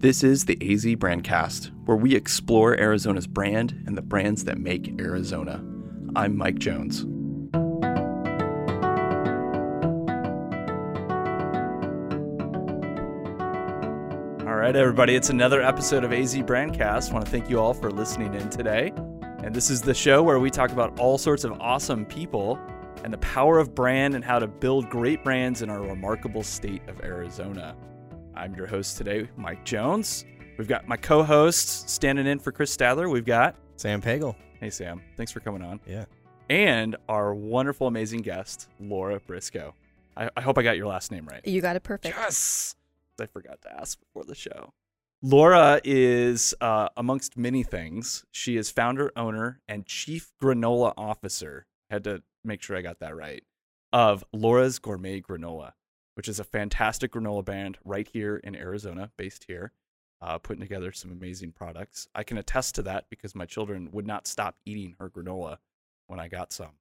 This is the AZ Brandcast, where we explore Arizona's brand and the brands that make Arizona. I'm Mike Jones. All right, everybody, it's another episode of AZ Brandcast. I want to thank you all for listening in today. And this is the show where we talk about all sorts of awesome people and the power of brand and how to build great brands in our remarkable state of Arizona. I'm your host today, Mike Jones. We've got my co hosts standing in for Chris Stadler. We've got Sam Pagel. Hey, Sam. Thanks for coming on. Yeah. And our wonderful, amazing guest, Laura Briscoe. I, I hope I got your last name right. You got it perfect. Yes. I forgot to ask before the show. Laura is, uh, amongst many things, she is founder, owner, and chief granola officer. Had to make sure I got that right. Of Laura's Gourmet Granola, which is a fantastic granola band right here in Arizona, based here, uh, putting together some amazing products. I can attest to that because my children would not stop eating her granola when I got some.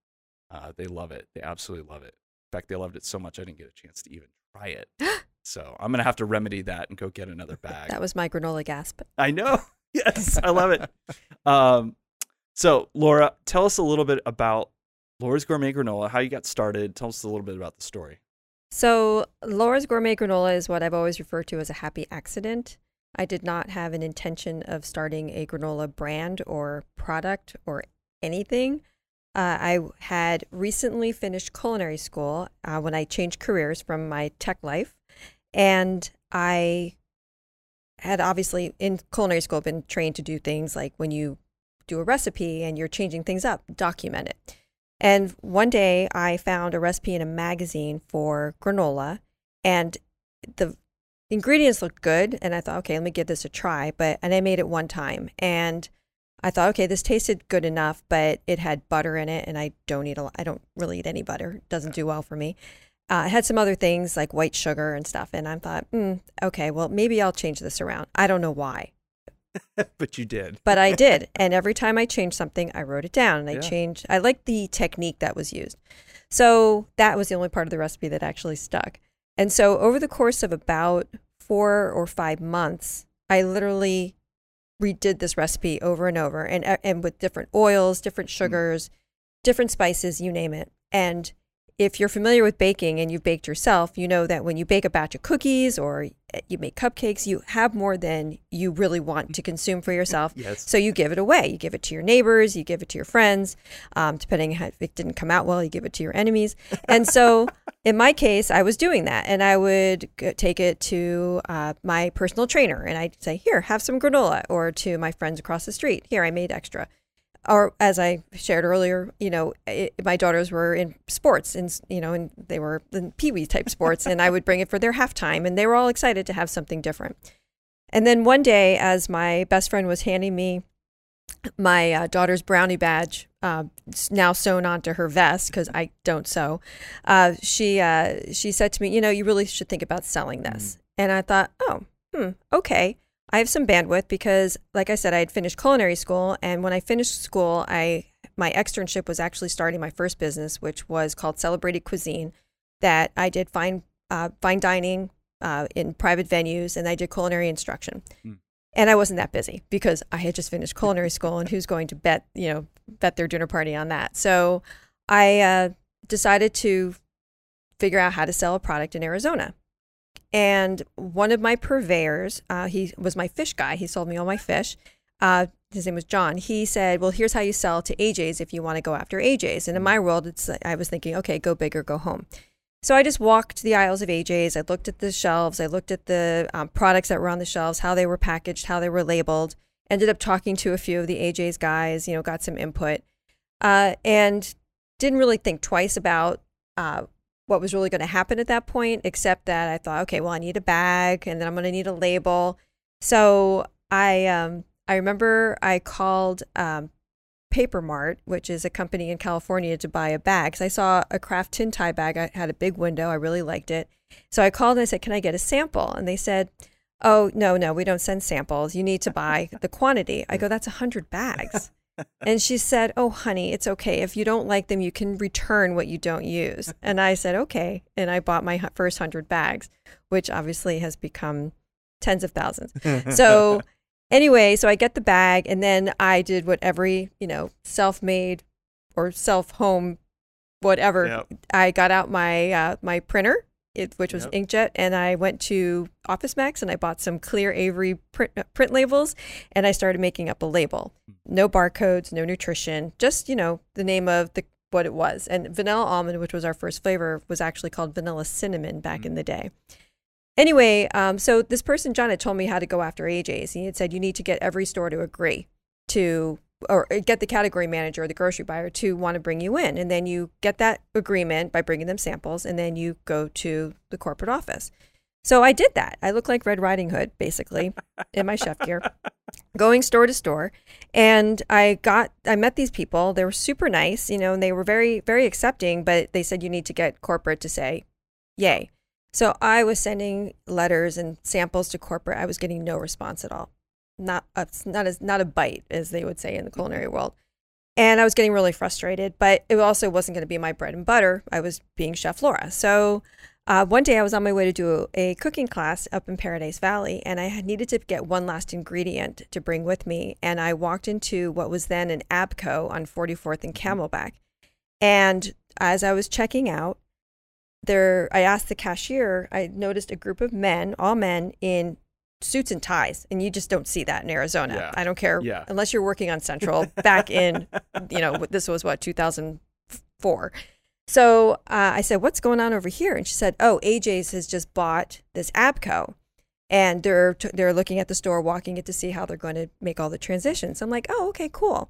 Uh, they love it. They absolutely love it. In fact, they loved it so much I didn't get a chance to even try it. so I'm gonna have to remedy that and go get another bag. That was my granola gasp. I know. Yes, I love it. Um, so Laura, tell us a little bit about Laura's Gourmet Granola, how you got started. Tell us a little bit about the story. So, Laura's Gourmet Granola is what I've always referred to as a happy accident. I did not have an intention of starting a granola brand or product or anything. Uh, I had recently finished culinary school uh, when I changed careers from my tech life. And I had obviously in culinary school been trained to do things like when you do a recipe and you're changing things up, document it. And one day I found a recipe in a magazine for granola and the ingredients looked good and I thought, okay, let me give this a try. But and I made it one time and I thought, okay, this tasted good enough, but it had butter in it and I don't eat a lot. I don't really eat any butter. It doesn't do well for me. Uh, it had some other things like white sugar and stuff. And I thought, mm, okay, well, maybe I'll change this around. I don't know why. but you did. But I did. and every time I changed something, I wrote it down and I Yeah. changed. I liked the technique that was used. So that was the only part of the recipe that actually stuck. And so over the course of about four or five months, I literally redid this recipe over and over and, uh, and with different oils, different sugars, different spices, you name it. And if you're familiar with baking and you've baked yourself, you know that when you bake a batch of cookies or you make cupcakes, you have more than you really want to consume for yourself. Yes. So you give it away. You give it to your neighbors, you give it to your friends. Um, depending how, if it didn't come out well, you give it to your enemies. And so in my case, I was doing that. And I would take it to uh, my personal trainer and I'd say, here, have some granola. Or to my friends across the street, here, I made extra or as I shared earlier, you know, it, my daughters were in sports, and you know, and they were in pee wee type sports, and I would bring it for their halftime, and they were all excited to have something different. And then one day, as my best friend was handing me my uh, daughter's brownie badge, uh, now sewn onto her vest because I don't sew, uh, she uh, she said to me, "You know, you really should think about selling this." And I thought, "Oh, hmm, okay." I have some bandwidth because, like I said, I had finished culinary school, and when I finished school, I my externship was actually starting my first business, which was called Celebrated Cuisine. That I did fine uh, fine dining uh, in private venues, and I did culinary instruction. Hmm. And I wasn't that busy because I had just finished culinary school, and who's going to bet you know bet their dinner party on that? So I uh, decided to figure out how to sell a product in Arizona. And one of my purveyors, uh, he was my fish guy. He sold me all my fish. Uh, his name was John. He said, "Well, here's how you sell to AJ's if you want to go after AJ's." And in my world, it's I was thinking, okay, go big or go home. So I just walked the aisles of AJ's. I looked at the shelves. I looked at the um, products that were on the shelves, how they were packaged, how they were labeled. Ended up talking to a few of the AJ's guys. You know, got some input, uh, and didn't really think twice about uh, what was really going to happen at that point, except that I thought, okay, well, I need a bag, and then I'm going to need a label. So I um, I remember I called um, Paper Mart, which is a company in California, to buy a bag. 'cause I saw a kraft tin tie bag. I had a big window. I really liked it. So I called and I said, "Can I get a sample?" And they said, "Oh no, no, we don't send samples. You need to buy the quantity." I go, "That's a hundred bags." And she said, Oh, honey, it's okay. If you don't like them, you can return what you don't use. And I said, Okay. And I bought my first 100 bags, which obviously has become tens of thousands. So anyway, so I get the bag, and then I did what every you know self-made or self-home whatever. Yep. I got out my uh, my printer, it, which was Yep. inkjet, and I went to Office Max and I bought some clear Avery print, uh, print labels, and I started making up a label. No barcodes, no nutrition, just you know the name of the what it was. And vanilla almond, which was our first flavor, was actually called vanilla cinnamon back in the day. Anyway, um, so this person John had told me how to go after AJ's. He had said you need to get every store to agree to or uh, get the category manager or the grocery buyer to want to bring you in. And then you get that agreement by bringing them samples, and then you go to the corporate office. So I did that. I look like Red Riding Hood, basically, in my chef gear, going store to store. And I got, I met these people. They were super nice, you know, and they were very, very accepting, but they said you need to get corporate to say, yay. So I was sending letters and samples to corporate. I was getting no response at all. Not a, not as not a bite, as they would say in the culinary world. And I was getting really frustrated, but it also wasn't going to be my bread and butter. I was being Chef Laura. So uh, one day I was on my way to do a cooking class up in Paradise Valley, and I had needed to get one last ingredient to bring with me. And I walked into what was then an Abco on 44th and Camelback. And as I was checking out, there I asked the cashier, I noticed a group of men, all men in suits and ties, and you just don't see that in Arizona. Yeah. I don't care Yeah. unless you're working on Central back in, you know, this was what 2004. So uh, I said, "What's going on over here?" And she said, "Oh, AJ's has just bought this Abco, and they're t- they're looking at the store, walking it to see how they're going to make all the transitions." I'm like, "Oh, okay, cool."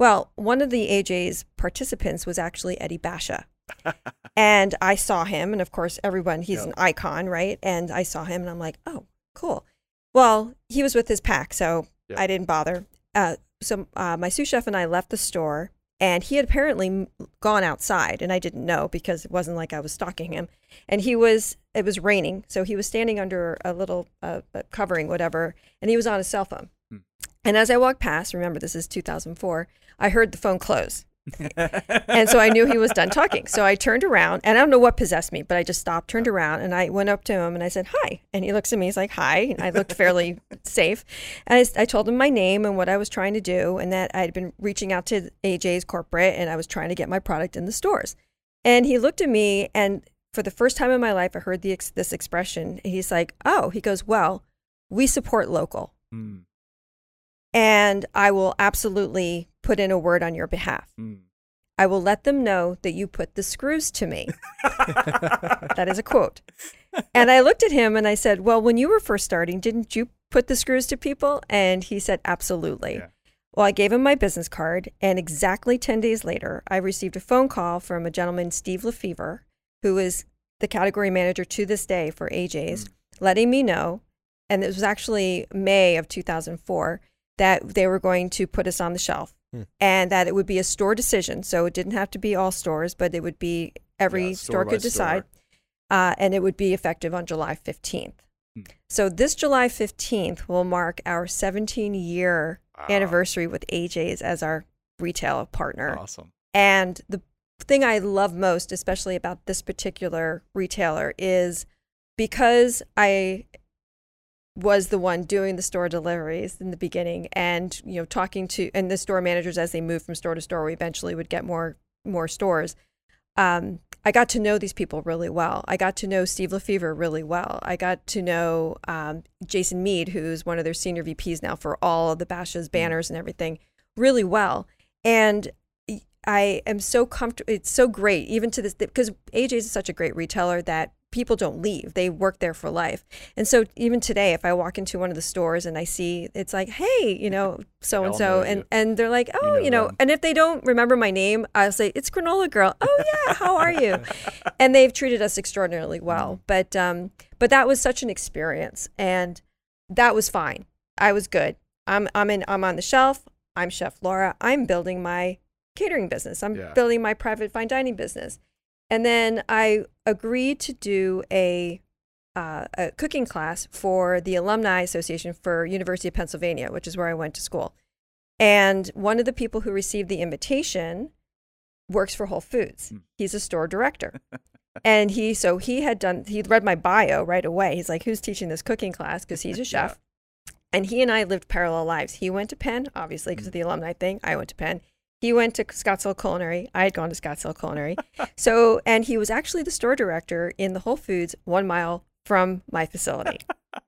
Well, one of the AJ's participants was actually Eddie Basha. and I saw him, and of course, everyone, he's Yep. an icon, right? And I saw him, and I'm like, oh, cool. Well, he was with his pack, so Yep. I didn't bother. Uh, so uh, my sous chef and I left the store, and he had apparently gone outside, and I didn't know because it wasn't like I was stalking him. And he was, it was raining, so he was standing under a little uh, covering, whatever, and he was on his cell phone. Hmm. And as I walked past, remember this is 2004, I heard the phone close. And so I knew he was done talking. So I turned around, and I don't know what possessed me, but I just stopped, turned around, and I went up to him and I said, Hi. And he looks at me, he's like, Hi. And I looked fairly safe. And I, I told him my name and what I was trying to do, and that I'd been reaching out to AJ's corporate and I was trying to get my product in the stores. And he looked at me, and for the first time in my life, I heard the ex- this expression. He's like, Oh, he goes, Well, we support local Mm, and I will absolutely put in a word on your behalf. mm. I will let them know that you put the screws to me. that is a quote. And I looked at him and I said, Well, when you were first starting, didn't you put the screws to people? And he said, Absolutely. Yeah. Well, I gave him my business card, and exactly 10 days later, I received a phone call from a gentleman, Steve Lefevre, who is the category manager to this day for AJ's, letting me know, and it was actually May of 2004, that they were going to put us on the shelf Hmm. and that it would be a store decision. So it didn't have to be all stores, but it would be every Yeah, store, store could decide. store. Uh, and it would be effective on July 15th. Hmm. So this July 15th will mark our 17 year Wow. anniversary with AJ's as our retail partner. Awesome. And the thing I love most, especially about this particular retailer, is because I was the one doing the store deliveries in the beginning and you know talking to and the store managers as they moved from store to store we eventually would get more more stores. Um, i got to know these people really well. I got to know steve lefevre really well. I got to know um, jason mead who's one of their senior vps now for all of the bashas banners and everything really well. And I am so comfortable. It's so great, even to this, because AJ's is such a great retailer that people don't leave. They work there for life. And so even today, if I walk into one of the stores and I see, it's like, hey, you know, so and so, and and they're like, oh, know you know, and if they don't remember my name, I'll say it's Granola Girl. Oh yeah, how are you? and they've treated us extraordinarily well. But um, but that was such an experience, and that was fine. I was good. I'm I'm in I'm on the shelf. I'm Chef Laura. I'm building my catering business. I'm Yeah. building my private fine dining business. And then I agreed to do a uh, a cooking class for the Alumni Association for University of Pennsylvania, which is where I went to school. And one of the people who received the invitation works for Whole Foods. Hmm. He's a store director. and he so he had done he read my bio right away. He's like, "Who's teaching this cooking class?" Because he's a chef. And he and I lived parallel lives. He went to Penn, obviously, because of the alumni thing. I went to Penn. He went to Scottsdale Culinary. I had gone to Scottsdale Culinary. so, and he was actually the store director in the Whole Foods one mile from my facility.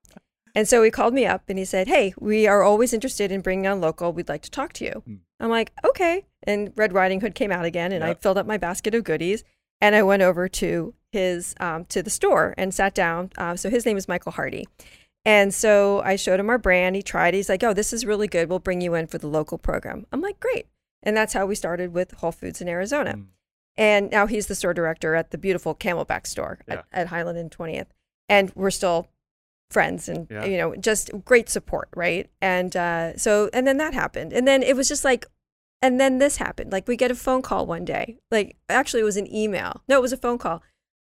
and so he called me up and he said, Hey, we are always interested in bringing on local. We'd like to talk to you. Hmm. I'm like, Okay. And Red Riding Hood came out again and I filled up my basket of goodies and I went over to his, um, to the store and sat down. Uh, so his name is Michael Hardy. And so I showed him our brand. He tried. it. He's like, "Oh, this is really good. We'll bring you in for the local program." I'm like, "Great." And that's how we started with Whole Foods in Arizona. Mm. And now he's the store director at the beautiful Camelback store Yeah. at, at Highland and 20th. And we're still friends and, Yeah. you know, just great support, right? And uh, so, and then that happened. And then it was just like, and then this happened. Like we get a phone call one day. Like actually, it was an email. No, it was a phone call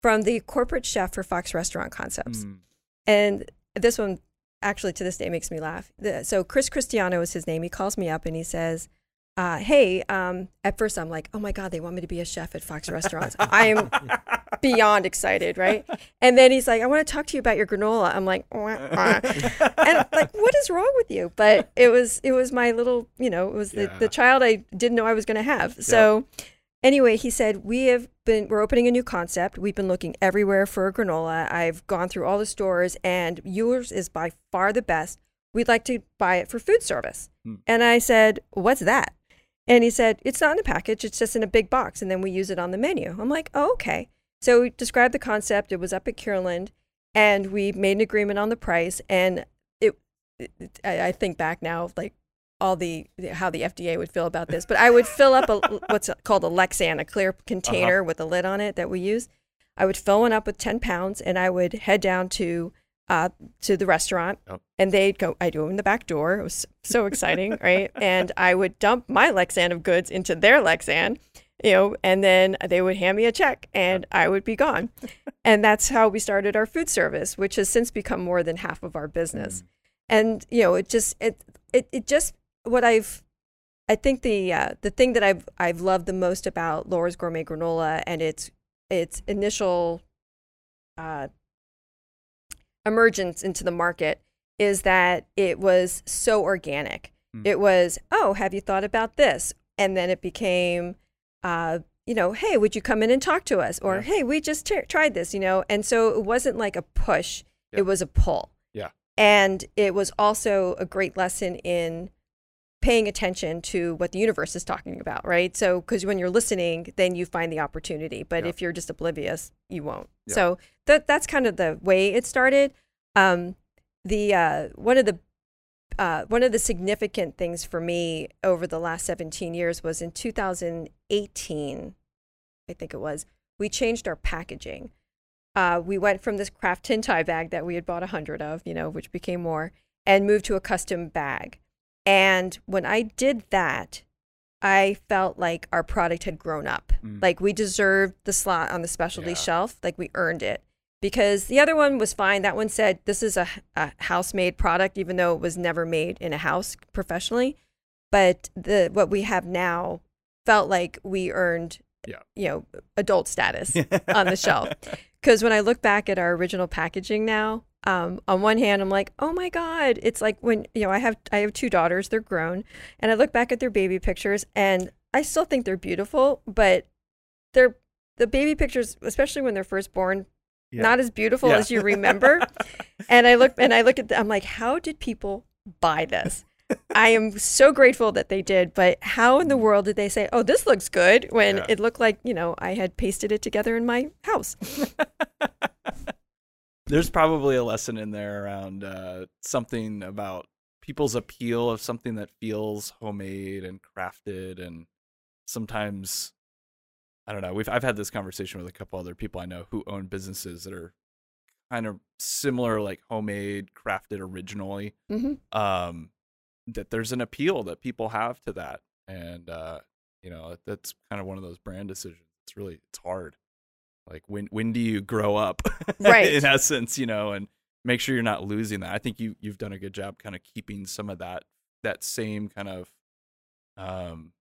from the corporate chef for Fox Restaurant Concepts. Mm. And this one actually to this day makes me laugh. The, so Chris Cristiano is his name. He calls me up and he says, uh, "Hey." Um, at first, I'm like, "Oh my god, they want me to be a chef at Fox Restaurants." I am beyond excited, right? And then he's like, "I want to talk to you about your granola." I'm like, "Wah, wah." and like, what is wrong with you? But it was it was my little, you know, it was the, Yeah. the child I didn't know I was going to have. So anyway, he said, We have been, we're opening a new concept. We've been looking everywhere for a granola. I've gone through all the stores, and yours is by far the best. We'd like to buy it for food service. Hmm. And I said, What's that? And he said, It's not in a package, it's just in a big box, and then we use it on the menu. I'm like, Oh, okay. So we described the concept. It was up at Kierland, and we made an agreement on the price. And it, it I, I think back now, like all the how the FDA would feel about this, but I would fill up a what's called a Lexan, a clear container uh-huh. with a lid on it that we use. I would fill one up with ten pounds, and I would head down to uh, to the restaurant, Yep. and they'd go. I'd go in the back door. It was so exciting, right? And I would dump my Lexan of goods into their Lexan, you know, and then they would hand me a check, and I would be gone. and that's how we started our food service, which has since become more than half of our business. And you know, it just it it, it just what I've I think the uh, the thing that I've I've loved the most about Laura's Gourmet Granola and its its initial uh, emergence into the market is that it was so organic. Hmm. It was, oh, have you thought about this? And then it became, uh, you know, hey, would you come in and talk to us? Or Yeah. hey, we just tried this, you know. And so it wasn't like a push; Yeah. it was a pull. Yeah. And it was also a great lesson in paying attention to what the universe is talking about, right? So, because when you're listening, then you find the opportunity. But Yeah. if you're just oblivious, you won't. Yeah. So that that's kind of the way it started. Um, the uh, one of the uh, one of the significant things for me over the last 17 years was in 2018, I think it was, we changed our packaging. Uh, we went from this kraft tin tie bag that we had bought a hundred of, you know, which became more, and moved to a custom bag. And when I did that, I felt like our product had grown up. Mm. Like we deserved the slot on the specialty Yeah. shelf. Like we earned it. Because the other one was fine. That one said this is a, a house made product, even though it was never made in a house professionally. But the what we have now felt like we earned, Yeah. you know, adult status on the shelf. Because when I look back at our original packaging now, um, on one hand, I'm like, oh my god, it's like when you know I have I have two daughters, they're grown, and I look back at their baby pictures, and I still think they're beautiful, but they're the baby pictures, especially when they're first born, Yeah. not as beautiful Yeah. as you remember. and I look and I look at, the, I'm like, how did people buy this? I am so grateful that they did, but how in the world did they say, "Oh, this looks good" when Yeah. it looked like you know I had pasted it together in my house? There's probably a lesson in there around uh, something about people's appeal of something that feels homemade and crafted, and sometimes I don't know. We've I've had this conversation with a couple other people I know who own businesses that are kind of similar, like homemade, crafted originally. hmm Um, that there's an appeal that people have to that, and uh, you know that's kind of one of those brand decisions. It's really it's hard. Like when when do you grow up? Right. in essence, you know, and make sure you're not losing that. I think you you've done a good job kind of keeping some of that that same kind of um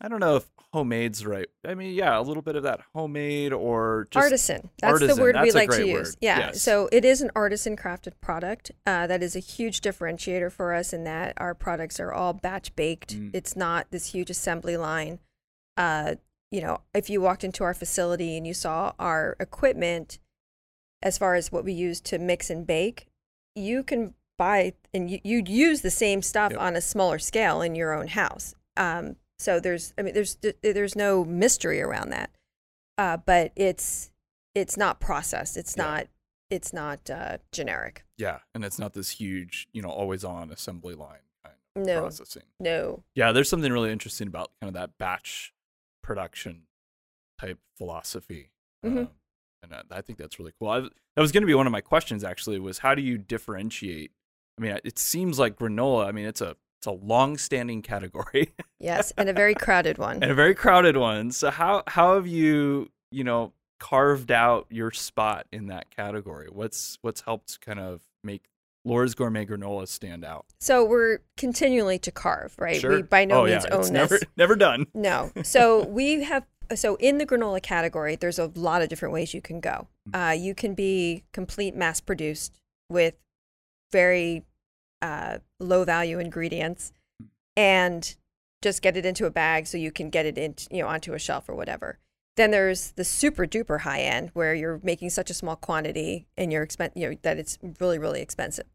I don't know if homemade's right. I mean, yeah, a little bit of that homemade or just artisan. That's artisan, the word we that's a like to use. word. Yeah. Yes. So it is an artisan crafted product. Uh, that is a huge differentiator for us in that our products are all batch baked. Mm. It's not this huge assembly line. Uh, you know, if you walked into our facility and you saw our equipment, as far as what we use to mix and bake, you can buy and you, you'd use the same stuff Yep. on a smaller scale in your own house. Um, so there's, I mean, there's there's no mystery around that. Uh, but it's it's not processed. It's Yeah. not it's not uh, generic. yeah, and it's not this huge, you know, always on assembly line kind of No. processing. No. Yeah, there's something really interesting about kind of that batch production type philosophy. Mhm. Um, and I, I think that's really cool. I, that was going to be one of my questions actually was how do you differentiate? I mean, it seems like granola, I mean, it's a it's a long-standing category Yes, and a very crowded one. and a very crowded one. So how how have you, you know, carved out your spot in that category? What's what's helped kind of make Laura's Gourmet Granola stand out? So we're continually to carve, right? Sure. We by no oh, means yeah, own it's this. never never done. No. So we have so in the granola category, there's a lot of different ways you can go. Uh, you can be complete mass produced with very uh, low value ingredients and just get it into a bag so you can get it into you know onto a shelf or whatever. Then there's the super duper high end where you're making such a small quantity and you're expen- you know that it's really really expensive.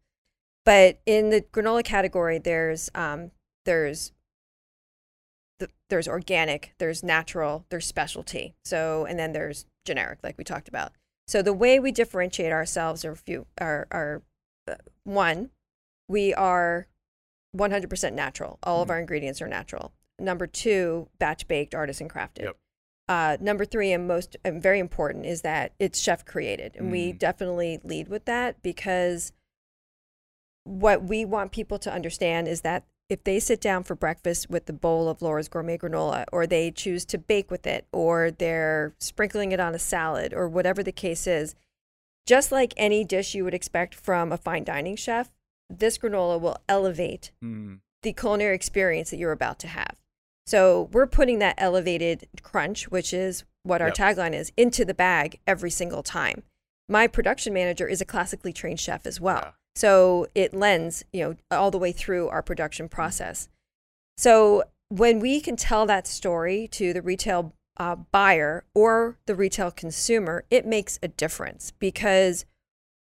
But in the granola category, there's um, there's the, there's organic, there's natural, there's specialty. So, and then there's generic, like we talked about. So the way we differentiate ourselves are few are are uh, one, we are 100% natural. All of Mhm. our ingredients are natural. Number two, batch baked, artisan crafted. Yep. Uh, number three, and most and very important, is that it's chef created, and we Mm. definitely lead with that because what we want people to understand is that if they sit down for breakfast with the bowl of Laura's gourmet granola, or they choose to bake with it, or they're sprinkling it on a salad, or whatever the case is, just like any dish you would expect from a fine dining chef, this granola will elevate Mm. the culinary experience that you're about to have. So we're putting that elevated crunch, which is what our Yep. tagline is, into the bag every single time. My production manager is a classically trained chef as well. Yeah. So it lends, you know, all the way through our production process. So when we can tell that story to the retail uh, buyer or the retail consumer, it makes a difference because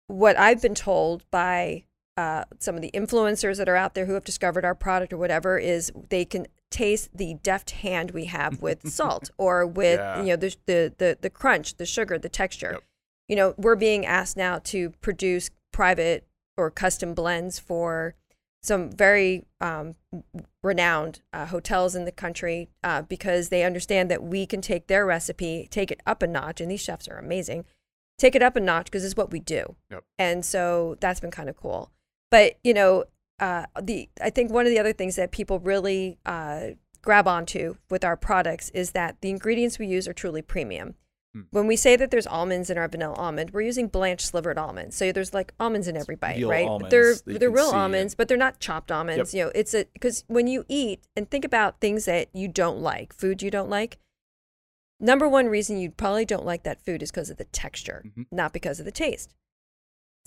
what I've been told by uh, some of the influencers that are out there who have discovered our product or whatever is they can taste the deft hand we have with salt or with Yeah. you know the, the the the crunch, the sugar, the texture. Yep. You know, we're being asked now to produce private or custom blends for some very um, renowned uh, hotels in the country uh, because they understand that we can take their recipe, take it up a notch, and these chefs are amazing. Take it up a notch because it's what we do, Yep. and so that's been kind of cool. But you know, uh, the I think one of the other things that people really uh, grab onto with our products is that the ingredients we use are truly premium. Hmm. When we say that there's almonds in our vanilla almond, we're using blanched slivered almonds. So there's like almonds in every bite, real right? Almonds they're they're real see almonds, but they're not chopped almonds. You know, it's a because when you eat and think about things that you don't like, food you don't like. Number one reason you probably don't like that food is because of the texture, Mhm. not because of the taste.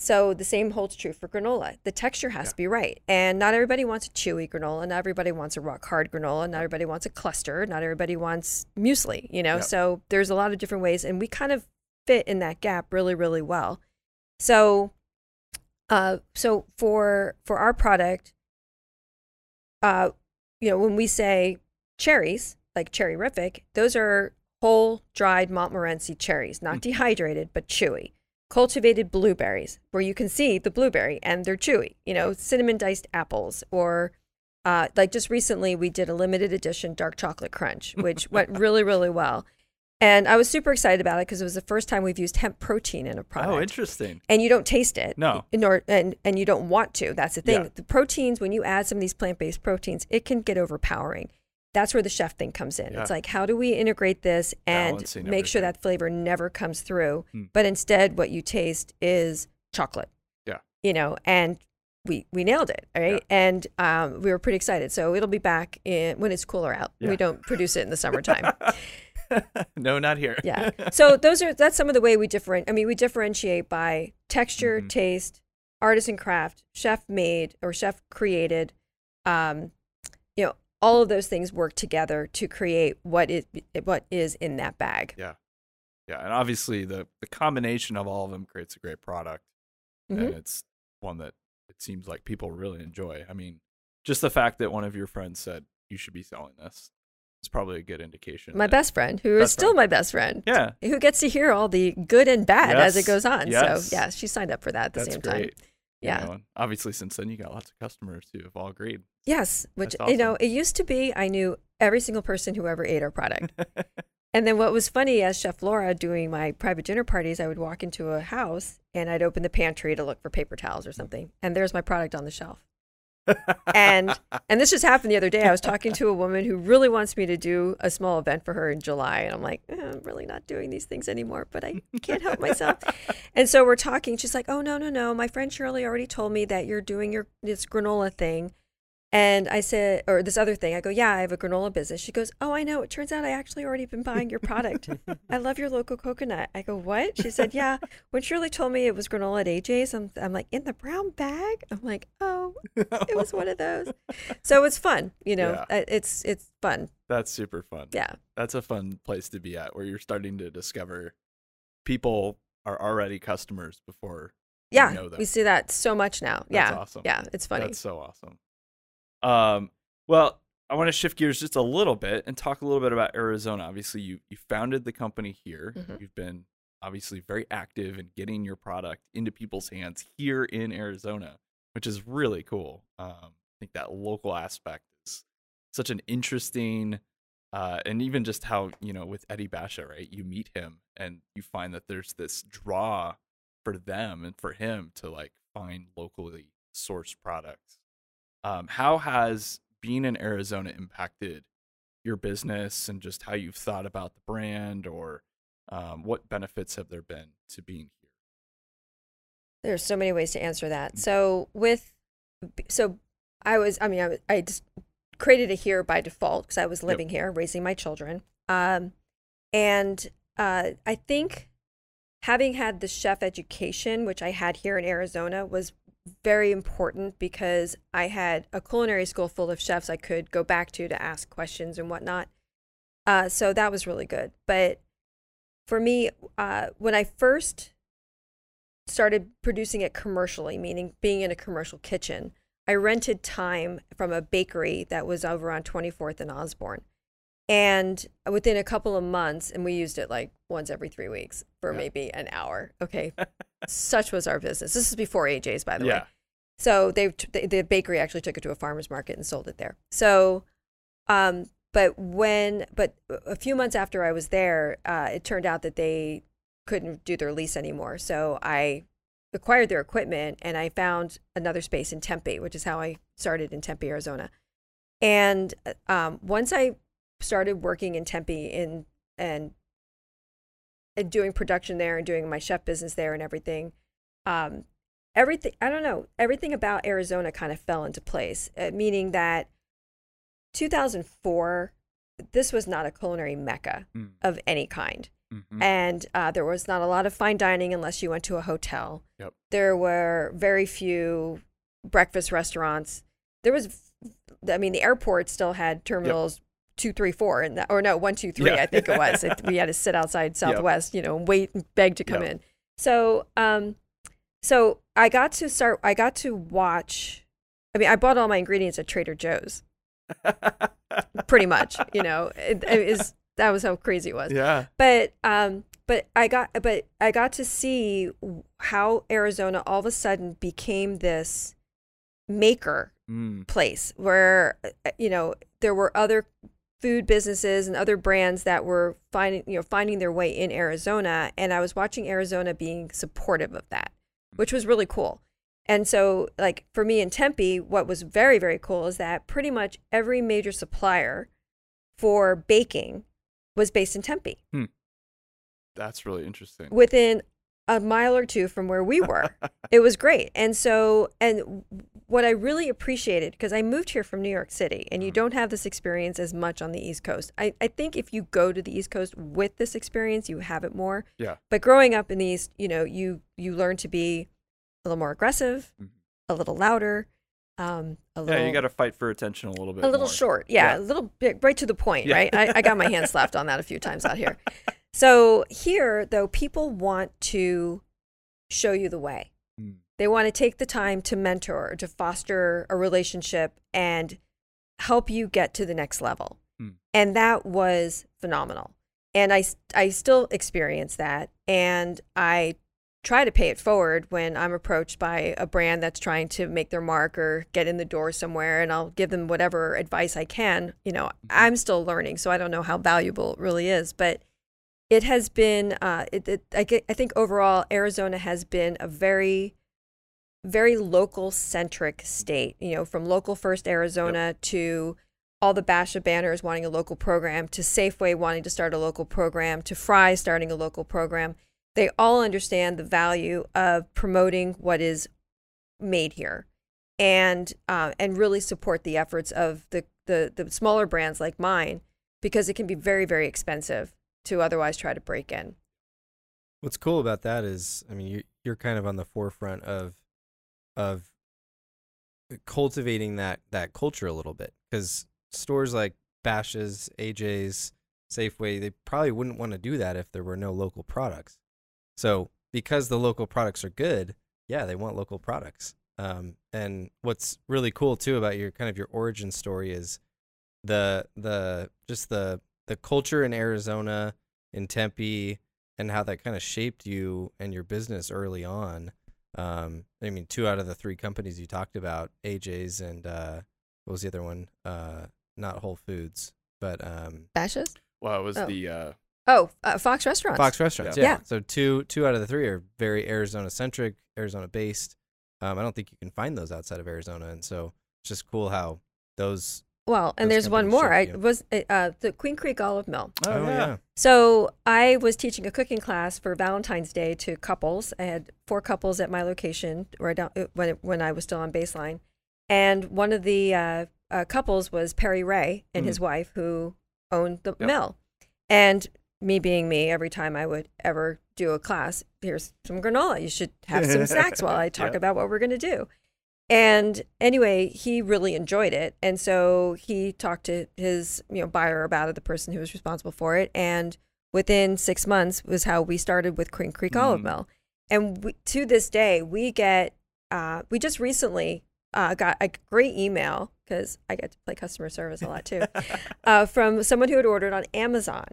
So the same holds true for granola. The texture has Yeah. to be right. And not everybody wants a chewy granola. Not everybody wants a rock hard granola. Not everybody wants a cluster. Not everybody wants muesli, you know? Yep. So there's a lot of different ways. And we kind of fit in that gap really, really well. So, uh, so for, for our product, uh, you know, when we say cherries, like cherry rific, those are whole dried Montmorency cherries, not Mm. dehydrated, but chewy cultivated blueberries where you can see the blueberry and they're chewy you know cinnamon diced apples or uh, like just recently we did a limited edition dark chocolate crunch which went really really well and i was super excited about it because it was the first time we've used hemp protein in a product Oh, interesting. and you don't taste it No. nor and and you don't want to that's the thing Yeah. the proteins when you add some of these plant-based proteins it can get overpowering that's where the chef thing comes in Yeah. it's like how do we integrate this and Balancing make sure that flavor never comes through Hmm. but instead what you taste is chocolate Yeah. you know and we we nailed it, right? Yeah. And um, we were pretty excited. So it'll be back in, when it's cooler out. Yeah. We don't produce it in the summertime. no, not here. yeah. So those are that's some of the way we different. I mean, we differentiate by texture, Mhm. taste, artisan craft, chef made or chef created. Um, all of those things work together to create what is what is in that bag. yeah, yeah, and obviously the the combination of all of them creates a great product, Mhm. and it's one that it seems like people really enjoy. I mean, just the fact that one of your friends said you should be selling this is probably a good indication. My best friend, who is Best still friend. my best friend, yeah, who gets to hear all the good and bad as it goes on. Yes. So yeah, she signed up for that at the that's same great. time. You Yeah. know, obviously, since then you got lots of customers who have all agreed. Yes, which That's you know, it used to be I knew every single person who ever ate our product. and then what was funny as Chef Laura doing my private dinner parties, I would walk into a house and I'd open the pantry to look for paper towels or something, and there's my product on the shelf. And and this just happened the other day. I was talking to a woman who really wants me to do a small event for her in July, and I'm like, eh, I'm really not doing these things anymore, but I can't help myself. And so we're talking. She's like, Oh no, no, no. My friend Shirley already told me that you're doing your this granola thing. And I said, or this other thing. I go, Yeah, I have a granola business. She goes, Oh, I know. It turns out I actually already been buying your product. I love your local coconut. I go, What? She said, Yeah. When Shirley told me it was granola at AJ's, I'm, I'm like, In the brown bag? I'm like, Oh, it was one of those. So it's fun, you know. Yeah. Uh, It's it's fun. That's super fun. Yeah. That's a fun place to be at where you're starting to discover people are already customers before you Yeah. know them. We see that so much now. That's yeah. awesome. Yeah. It's funny. That's so awesome. Um, well, I want to shift gears just a little bit and talk a little bit about Arizona. Obviously, you you founded the company here. Mhm. You've been obviously very active in getting your product into people's hands here in Arizona, which is really cool. Um, I think that local aspect is such an interesting, uh, and even just how you know with Eddie Basha, right? You meet him and you find that there's this draw for them and for him to like find locally sourced products. Um, how has being in Arizona impacted your business and just how you've thought about the brand or um, what benefits have there been to being here? There's so many ways to answer that. So with, so I was, I mean, I, was- I just created a here by default because I was living here, raising my children. Um, and uh, I think having had the chef education, which I had here in Arizona, was very important because I had a culinary school full of chefs I could go back to to ask questions and whatnot. Uh, so that was really good. But for me, uh, when I first started producing it commercially, meaning being in a commercial kitchen, I rented time from a bakery that was over on 24th and Osborne. And within a couple of months, and we used it like once every three weeks for Yeah. maybe an hour. Okay. Such was our business. This is before AJ's, by the way. yeah. So they the, the bakery actually took it to a farmer's market and sold it there. So, um, but when but a few months after I was there, uh, it turned out that they couldn't do their lease anymore. So I acquired their equipment and I found another space in Tempe, which is how I started in Tempe, Arizona. And um, once I started working in Tempe in and and doing production there and doing my chef business there and everything, um, everything I don't know everything about Arizona kind of fell into place. Uh, meaning that 2004, this was not a culinary mecca Mm. of any kind, Mhm. and uh, there was not a lot of fine dining unless you went to a hotel. Yep. There were very few breakfast restaurants. There was, I mean, the airport still had terminals. Two, three, four, and that, or no, one, two, three. Yeah. I think it was. It, we had to sit outside Southwest, you know, and wait and beg to come Yep. in. So, um, so I got to start. I got to watch. I mean, I bought all my ingredients at Trader Joe's, pretty much. You know, it, it is that was how crazy it was. yeah. But um, but I got but I got to see how Arizona all of a sudden became this maker Mm. place where you know there were other food businesses and other brands that were finding you know finding their way in Arizona and I was watching Arizona being supportive of that hmm. which was really cool and so like for me in Tempe what was very very cool is that pretty much every major supplier for baking was based in Tempe hmm. That's really interesting. within a mile or two from where we were. it was great. And so, and what I really appreciated, because I moved here from New York City and you Mhm. don't have this experience as much on the East Coast. I, I think if you go to the East Coast with this experience, you have it more. Yeah. But growing up in the East, you know, you you learn to be a little more aggressive, Mhm. a little louder, um, a little Yeah, you got to fight for attention a little bit. a little more. short. Yeah, Yeah. a little bit right to the point, Yeah. right? I, I got my hand slapped on that a few times out here. So here, though, people want to show you the way. Mm. They want to take the time to mentor, to foster a relationship and help you get to the next level. Hmm. And that was phenomenal. And I, I still experience that. And I try to pay it forward when I'm approached by a brand that's trying to make their mark or get in the door somewhere. And I'll give them whatever advice I can. You know, I'm still learning, so I don't know how valuable it really is. But it has been, uh, it, it, I, get, I think overall, Arizona has been a very very local centric state, you know, from local first Arizona to all the Basha banners wanting a local program to Safeway wanting to start a local program to Fry starting a local program. They all understand the value of promoting what is made here and uh, and really support the efforts of the, the the smaller brands like mine because it can be very very expensive to otherwise try to break in. What's cool about that is, I mean, you, you're kind of on the forefront of of cultivating that that culture a little bit because stores like Bashas', AJ's, Safeway, they probably wouldn't want to do that if there were no local products. So because the local products are good, yeah, they want local products. Um, and what's really cool too about your kind of your origin story is the the just the the culture in Arizona, in Tempe, and how that kind of shaped you and your business early on. Um, I mean, two out of the three companies you talked about, AJ's and uh, what was the other one? Uh, not Whole Foods, but um, Bashas? Well, it was Oh. the uh, Oh, uh, Fox Restaurants. Fox Restaurants. Yeah. Yeah. Yeah. So two two out of the three are very Arizona centric, Arizona based. Um, I don't think you can find those outside of Arizona, and so it's just cool how those. Well, and there's one companies more. I shape you. was uh, the Queen Creek Olive Mill. oh, yeah. So I was teaching a cooking class for Valentine's Day to couples. I had four couples at my location right down, uh, when when I was still on baseline, and one of the uh, uh, couples was Perry Rea and his wife who owned the Yep. mill. And me being me, every time I would ever do a class, here's some granola. You should have some snacks while I talk Yep. about what we're going to do. And anyway, he really enjoyed it. And so he talked to his, you know, buyer about it, the person who was responsible for it. And within six months was how we started with Queen Creek Olive Mm. Mill. And we, to this day, we get, uh, we just recently uh, got a great email because I get to play customer service a lot too uh, from someone who had ordered on Amazon.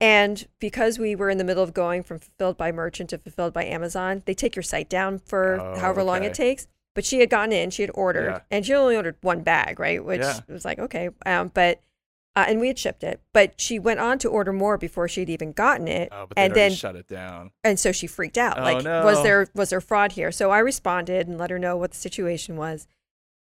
And because we were in the middle of going from fulfilled by merchant to fulfilled by Amazon, they take your site down for Oh, however long it takes. But she had gotten in, she had ordered, Yeah. and she only ordered one bag, right? Which Yeah. was like, okay. Um, but, uh, and we had shipped it, but she went on to order more before she'd even gotten it. Oh, and then shut it down. and so she freaked out Oh, like was there was there fraud here so i responded and let her know what the situation was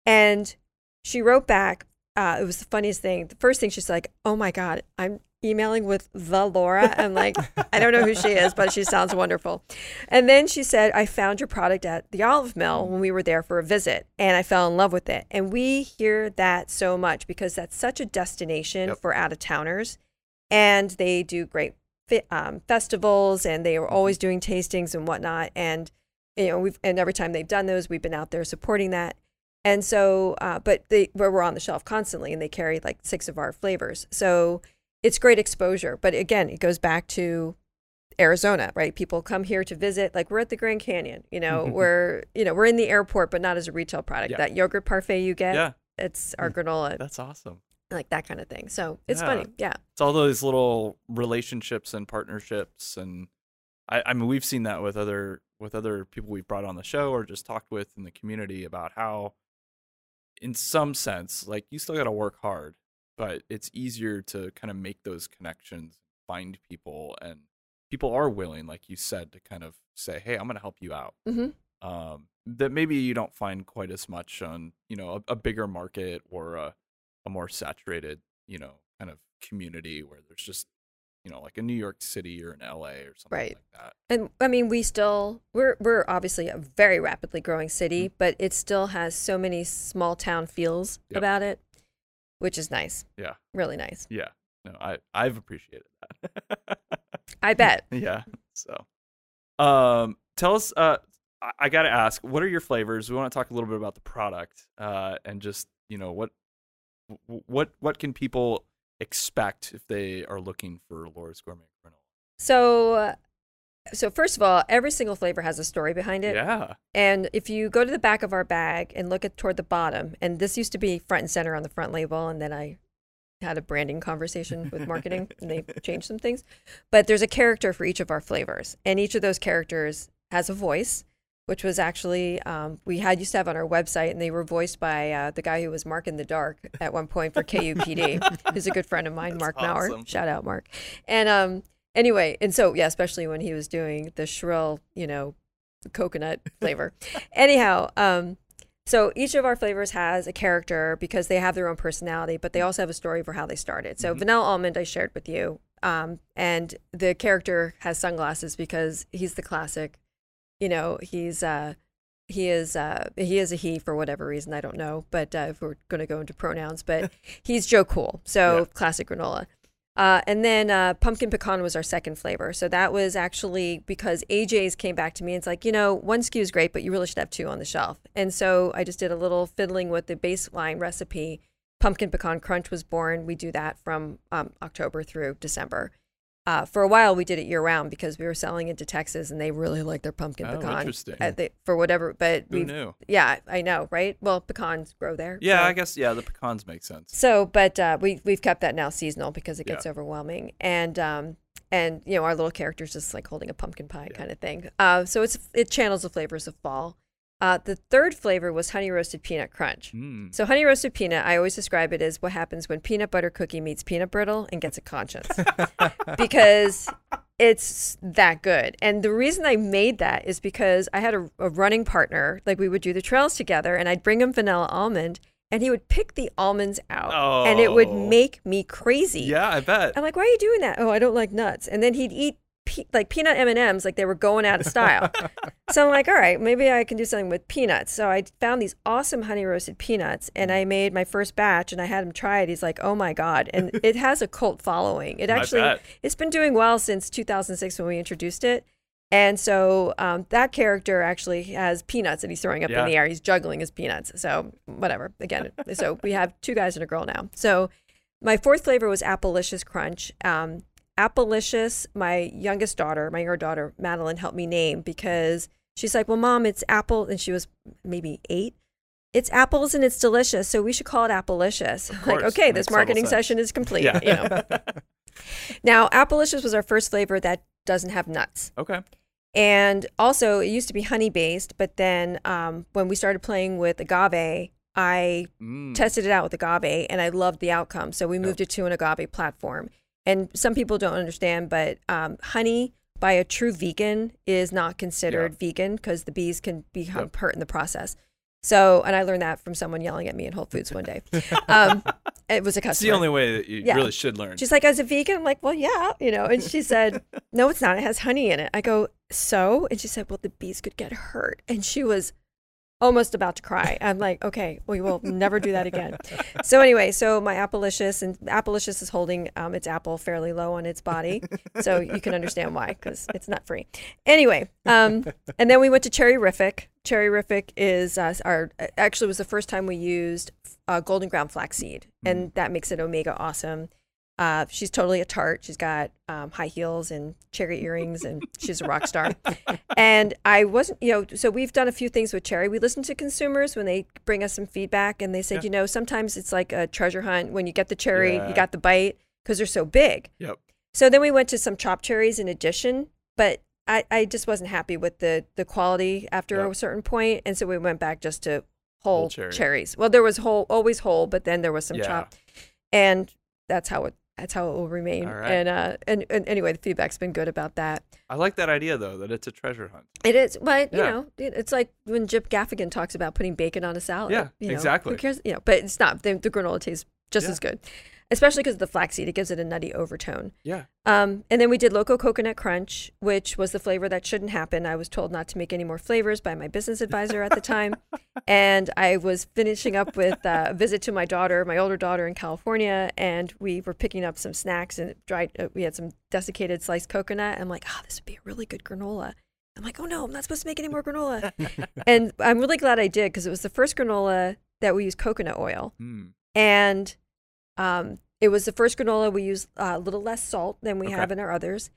and she wrote back uh, it was the funniest thing the first thing she's like oh my god i'm emailing with the laura i'm like i don't know who she is but she sounds wonderful. And then she said i found your product at the olive mill when we were there for a visit and i fell in love with it. And we hear that so much because that's such a destination Yep. for out of towners and they do great um, festivals and they are always doing tastings and whatnot and you know we've and every time they've done those we've been out there supporting that. And so uh, but they we're on the shelf constantly and they carry like six of our flavors. So it's great exposure but again it goes back to arizona right? People come here to visit like we're at the grand canyon you know mm-hmm. we're you know we're in the airport but not as a retail product. Yeah. that yogurt parfait you get Yeah, it's mm. our granola that's awesome. like that kind of thing. So it's Yeah. funny yeah. It's all those little relationships and partnerships, and I, I mean, we've seen that with other with other people we've brought on the show or just talked with in the community about how, in some sense, like you still got to work hard, but it's easier to kind of make those connections, find people, and people are willing, like you said, to kind of say, "Hey, I'm going to help you out." hmm um, that maybe you don't find quite as much on you know a, a bigger market or a, a more saturated you know kind of community where there's just you know, like a New York City or an LA or something Right. like that. And I mean, we still we're we're obviously a very rapidly growing city, but it still has so many small town feels Yep. about it, which is nice. Yeah. Really nice. Yeah. No, I I've appreciated that. I bet. yeah. So, um, tell us. Uh, I, I got to ask, what are your flavors? We want to talk a little bit about the product, uh, and just you know what, what, what can people expect if they are looking for Laura's Gourmet Granola? So, so first of all, every single flavor has a story behind it. Yeah. And if you go to the back of our bag and look at toward the bottom, and this used to be front and center on the front label, and then I had a branding conversation with marketing and they changed some things. But there's a character for each of our flavors, and each of those characters has a voice, which was actually um, we had used to have on our website, and they were voiced by uh, the guy who was Mark in the Dark at one point for KUPD, who's a good friend of mine, That's Mark awesome. Maurer. Shout out, Mark. And um, anyway, and so yeah, especially when he was doing the shrill, you know, coconut flavor. Anyhow, um, so each of our flavors has a character because they have their own personality, but they also have a story for how they started. So Mhm. vanilla almond I shared with you, um, and the character has sunglasses because he's the classic. You know, he's uh, he is uh, he is a he for whatever reason I don't know, but uh, if we're going to go into pronouns, but he's Joe Cool, so Yeah. classic granola. Uh, and then uh, pumpkin pecan was our second flavor. So that was actually because AJ's came back to me and it's like, you know, one SKU is great, but you really should have two on the shelf. And so I just did a little fiddling with the baseline recipe. Pumpkin pecan crunch was born. We do that from um, October through December. Uh, for a while, we did it year round because we were selling into Texas and they really like their pumpkin Oh, pecan. interesting. Uh, they, for whatever, but Who we, knew? yeah, I know, right? Well, pecans grow there. Yeah, so- I guess. Yeah, the pecans make sense. so, but uh, we we've kept that now seasonal because it Yeah. gets overwhelming, and um, and you know our little character's just like holding a pumpkin pie Yeah. kind of thing. Uh, so it's it channels the flavors of fall. Uh, the third flavor was honey roasted peanut crunch. Mm. So honey roasted peanut, I always describe it as what happens when peanut butter cookie meets peanut brittle and gets a conscience, because it's that good. And the reason I made that is because I had a, a running partner, like we would do the trails together, and I'd bring him vanilla almond, and he would pick the almonds out, and it would Oh. make me crazy. Yeah, I bet. I'm like, why are you doing that? Oh, I don't like nuts. And then he'd eat pe- like peanut M and M's, like they were going out of style. so I'm like, all right, maybe I can do something with peanuts. So I found these awesome honey roasted peanuts, and I made my first batch, and I had him try it. He's like, oh my god, and it has a cult following. It actually, it's been doing well since 2006 when we introduced it. And so um, that character actually has peanuts that he's throwing up Yeah. in the air. He's juggling his peanuts. So whatever. Again, so we have two guys and a girl now. So my fourth flavor was Appalicious Crunch. Um, Appalicious, my youngest daughter, my younger daughter, Madeline, helped me name because she's like, well, mom, it's apple. And she was maybe eight. It's apples and it's delicious. So we should call it Appalicious. Like, okay, this marketing session is complete. yeah. You know. Now, Appalicious was our first flavor that doesn't have nuts. okay. And also, it used to be honey based, but then um, when we started playing with agave, I Mm. tested it out with agave and I loved the outcome. So we moved it to an agave platform. And some people don't understand, but um, honey by a true vegan is not considered vegan because the bees can become Yep. hurt in the process. So, and I learned that from someone yelling at me in Whole Foods one day. Um, it was a customer. It's the only way that you Yeah. really should learn. She's like, as a vegan, I'm like, well, yeah, you know. And she said, no, it's not. It has honey in it. I go, so? And she said, well, the bees could get hurt. And she was almost about to cry. I'm like, okay, we will never do that again. So anyway, so my Appalicious and Appalicious is holding um, its apple fairly low on its body, so you can understand why because it's nut free. Anyway, um, and then we went to Cherry Rific. Cherry Rific is uh, our actually was the first time we used uh, golden ground flaxseed, and that makes it omega awesome. Uh, she's totally a tart. She's got um, high heels and cherry earrings, and she's a rock star. and I wasn't, you know, so we've done a few things with cherry. We listen to consumers when they bring us some feedback, and they said, Yeah. you know, sometimes it's like a treasure hunt when you get the cherry, Yeah. you got the bite because they're so big. Yep. So then we went to some chopped cherries in addition, but I, I just wasn't happy with the the quality after Yep. a certain point, and so we went back just to whole, Whole cherry. cherries. Well, there was whole, always whole, but then there was some Yeah. chopped, and that's how it that's how it will remain. Right. And uh, and, and anyway, the feedback's been good about that. I like that idea though, that it's a treasure hunt. It is, but you know, it's like when Jim Gaffigan talks about putting bacon on a salad. Yeah, you know, exactly. Who cares? You know, but it's not. The, the granola tastes just Yeah. as good. Especially because of the flaxseed, it gives it a nutty overtone. Yeah. Um, and then we did Loco Coconut Crunch, which was the flavor that shouldn't happen. I was told not to make any more flavors by my business advisor at the time. and I was finishing up with a visit to my daughter, my older daughter in California, and we were picking up some snacks and dried. Uh, we had some desiccated sliced coconut. I'm like, oh, this would be a really good granola. I'm like, oh no, I'm not supposed to make any more granola. and I'm really glad I did because it was the first granola that we used coconut oil Hmm. and um, it was the first granola we use uh, a little less salt than we Okay. have in our others,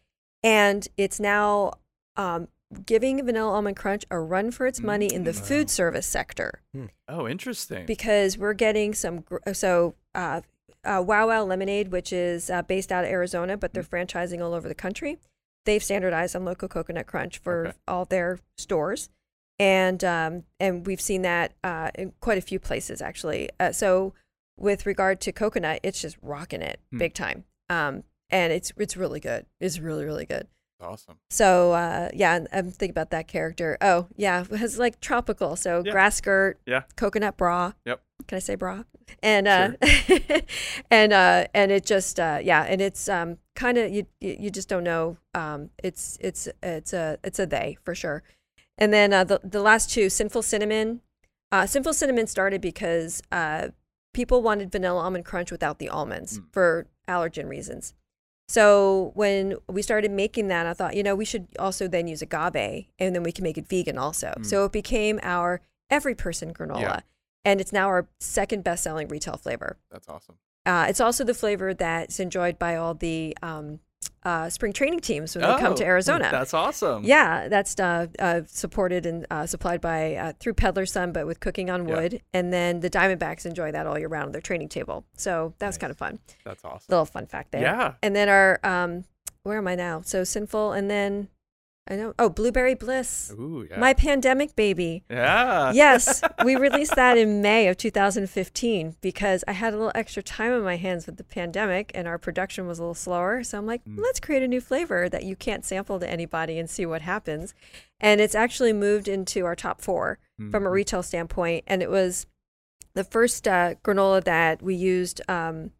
and it's now um, giving Vanilla Almond Crunch a run for its money in the Mm. food service sector Oh, interesting. because we're getting some. Gr- so uh, uh, Wow Wow Lemonade, which is uh, based out of Arizona, but they're franchising all over the country. They've standardized on Loco Coconut Crunch for Okay. all their stores, and um, and we've seen that uh, in quite a few places actually. Uh, so with regard to coconut, it's just rocking it Hmm. big time, um, and it's it's really good. It's really really good. awesome. So uh, yeah, and I'm thinking about that character. Oh yeah, it was like tropical. So Yeah. grass skirt, Yeah. coconut bra. Yep. Can I say bra? And uh, and uh, and it just uh, yeah, and it's um kind of you you you just don't know. Um, it's it's it's a it's a they for sure. And then uh, the the last two, sinful cinnamon. Uh, sinful cinnamon started because uh, people wanted vanilla almond crunch without the almonds Mm. for allergen reasons. So when we started making that, I thought, you know, we should also then use agave, and then we can make it vegan also. Mm. So it became our every person granola, Yeah. and it's now our second best selling retail flavor. That's awesome. Uh, it's also the flavor that's enjoyed by all the um, uh, spring training teams when they come to Oh, Arizona. That's awesome. Yeah, that's uh, uh, supported and uh, supplied by uh, through Peddler's Son, but with cooking on Yeah. wood. And then the Diamondbacks enjoy that all year round on their training table. So that's Nice. kind of fun. That's awesome. Little fun fact there. Yeah. And then our um, where am I now? So sinful, and then I know. Oh, Blueberry Bliss, Ooh, yeah. my pandemic baby. yeah. yes, we released that in May of 2015 because I had a little extra time on my hands with the pandemic and our production was a little slower. So I'm like, Mm. let's create a new flavor that you can't sample to anybody and see what happens. And it's actually moved into our top four from a Mhm. retail standpoint. And it was the first uh, granola that we used. Um,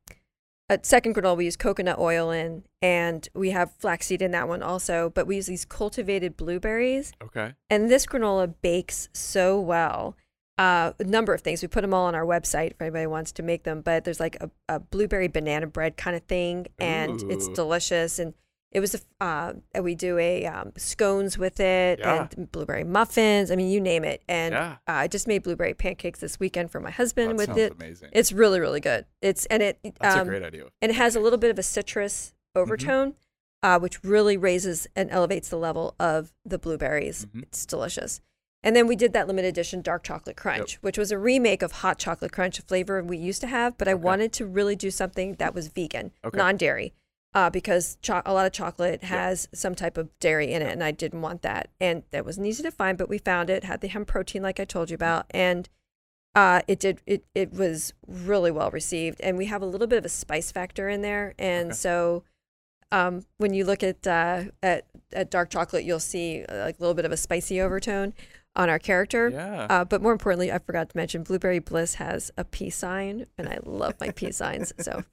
a second granola we use coconut oil in, and we have flaxseed in that one also. But we use these cultivated blueberries Okay. and this granola bakes so well. Uh, a number of things. We put them all on our website if anybody wants to make them. But there's like a, a blueberry banana bread kind of thing, and it's delicious. And it was a, uh, we do a um, scones with it Yeah. and blueberry muffins. I mean, you name it. And Yeah. uh, I just made blueberry pancakes this weekend for my That husband with sounds it. amazing. It's really really good. It's and it That's um, a great idea. and it has a little bit of a citrus Mm-hmm. overtone, uh, which really raises and elevates the level of the blueberries. Mhm. It's delicious. And then we did that limited edition dark chocolate crunch, which was a remake of hot chocolate crunch, a flavor we used to have, but I Okay. wanted to really do something that was vegan, Okay. non-dairy, uh, because cho- a lot of chocolate has some type of dairy in it, and I didn't want that. And that wasn't easy to find, but we found it. Had the hemp protein, like I told you about, and uh, it did. It it was really well received, and we have a little bit of a spice factor in there, and Okay. so. Um, when you look at, uh, at at dark chocolate, you'll see uh, like a little bit of a spicy overtone on our character. Yeah. Uh, but more importantly, I forgot to mention Blueberry Bliss has a peace sign, and I love my peace signs. So,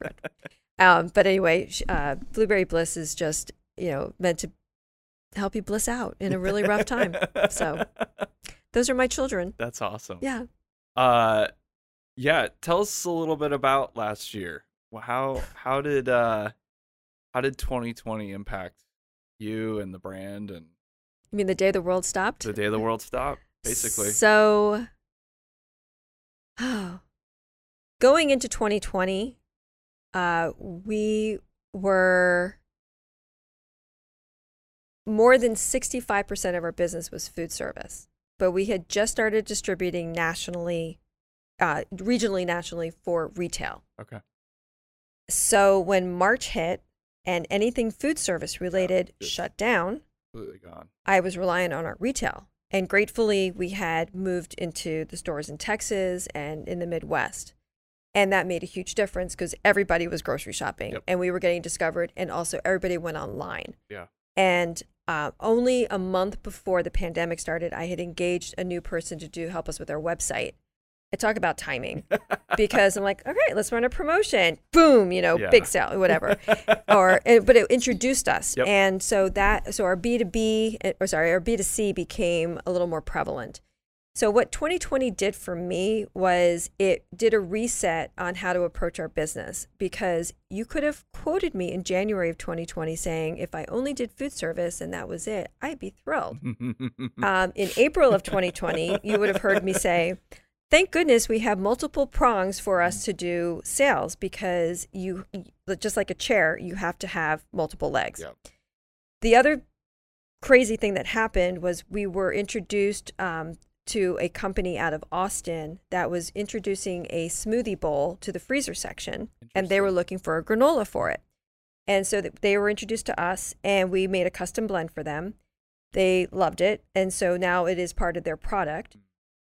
um, but anyway, uh, Blueberry Bliss is just you know meant to help you bliss out in a really rough time. So, those are my children. That's awesome. Yeah. Uh, yeah. Tell us a little bit about last year. How how did uh how did 2020 impact you and the brand and You mean the day the world stopped? the day the world stopped? Basically. So, oh, going into 2020, uh, we were more than 65% of our business was food service, but we had just started distributing nationally, uh, regionally, nationally for retail. Okay. So when March hit and anything food service related just- shut down, Completely gone. I was relying on our retail. And gratefully, we had moved into the stores in Texas and in the Midwest. And that made a huge difference because everybody was grocery shopping Yep. and we were getting discovered. And also, everybody went online. Yeah. And uh, only a month before the pandemic started, I had engaged a new person to do help us with our website. I talk about timing because I'm like, okay, let's run a promotion. Boom, you know, Yeah. big sale, whatever. or but it introduced us, Yep. and so that so our B two B or sorry, our B two C became a little more prevalent. So what 2020 did for me was it did a reset on how to approach our business because you could have quoted me in January of 2020 saying if I only did food service and that was it, I'd be thrilled. Um, in April of 2020, you would have heard me say, "Thank goodness we have multiple prongs for us to do sales because you, just like a chair, you have to have multiple legs." Yep. The other crazy thing that happened was we were introduced um, to a company out of Austin that was introducing a smoothie bowl to the freezer section, and they were looking for a granola for it. And so they were introduced to us, and we made a custom blend for them. They loved it, and so now it is part of their product,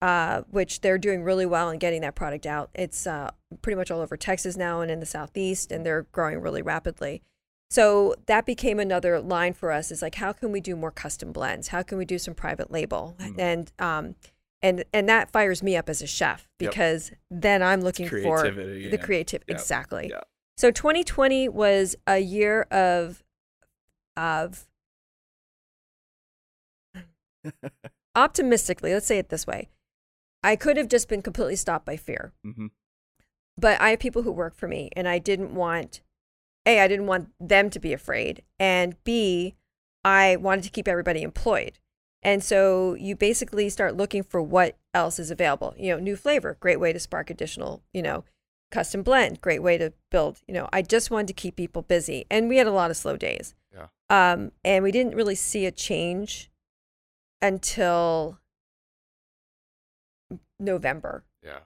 uh, which they're doing really well in getting that product out. It's uh, pretty much all over Texas now and in the southeast, and they're growing really rapidly. So that became another line for us. Is like, how can we do more custom blends? How can we do some private label? Mm. And um, and and that fires me up as a chef Yep. because then I'm looking for the and- creative Yep. exactly. Yeah. So 2020 was a year of of optimistically, let's say it this way. I could have just been completely stopped by fear. Mhm. But I have people who work for me and I didn't want A, I didn't want them to be afraid, and B, I wanted to keep everybody employed. And so you basically start looking for what else is available. You know, new flavor, great way to spark additional, you know, custom blend, great way to build. You know, I just wanted to keep people busy. And we had a lot of slow days. Yeah. Um, and we didn't really see a change until November. Yeah.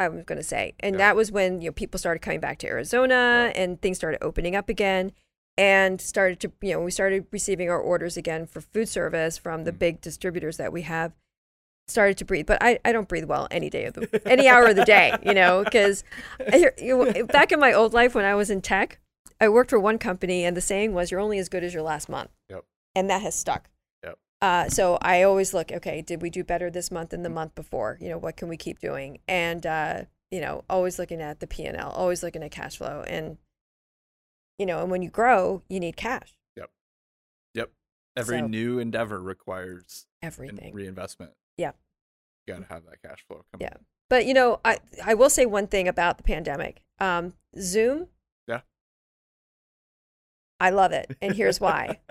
I was going to say. And Yeah. that was when you know people started coming back to Arizona and things started opening up again and started to you know we started receiving our orders again for food service from the Mhm. big distributors that we have started to breathe but I, I don't breathe well any day of the any hour of the day you know because back in my old life when I was in tech I worked for one company and the saying was you're only as good as your last month Yep. and that has stuck. Uh, so I always look, okay, did we do better this month than the month before? You know, what can we keep doing? And uh, you know, always looking at the P and L, always looking at cash flow, and you know, and when you grow, you need cash, Yep. Yep. Every So- new endeavor requires everything. reinvestment. Yeah. You got to have that cash flow Yeah. But you know, I I will say one thing about the pandemic. Um, Zoom. Yeah. I love it, and here's why.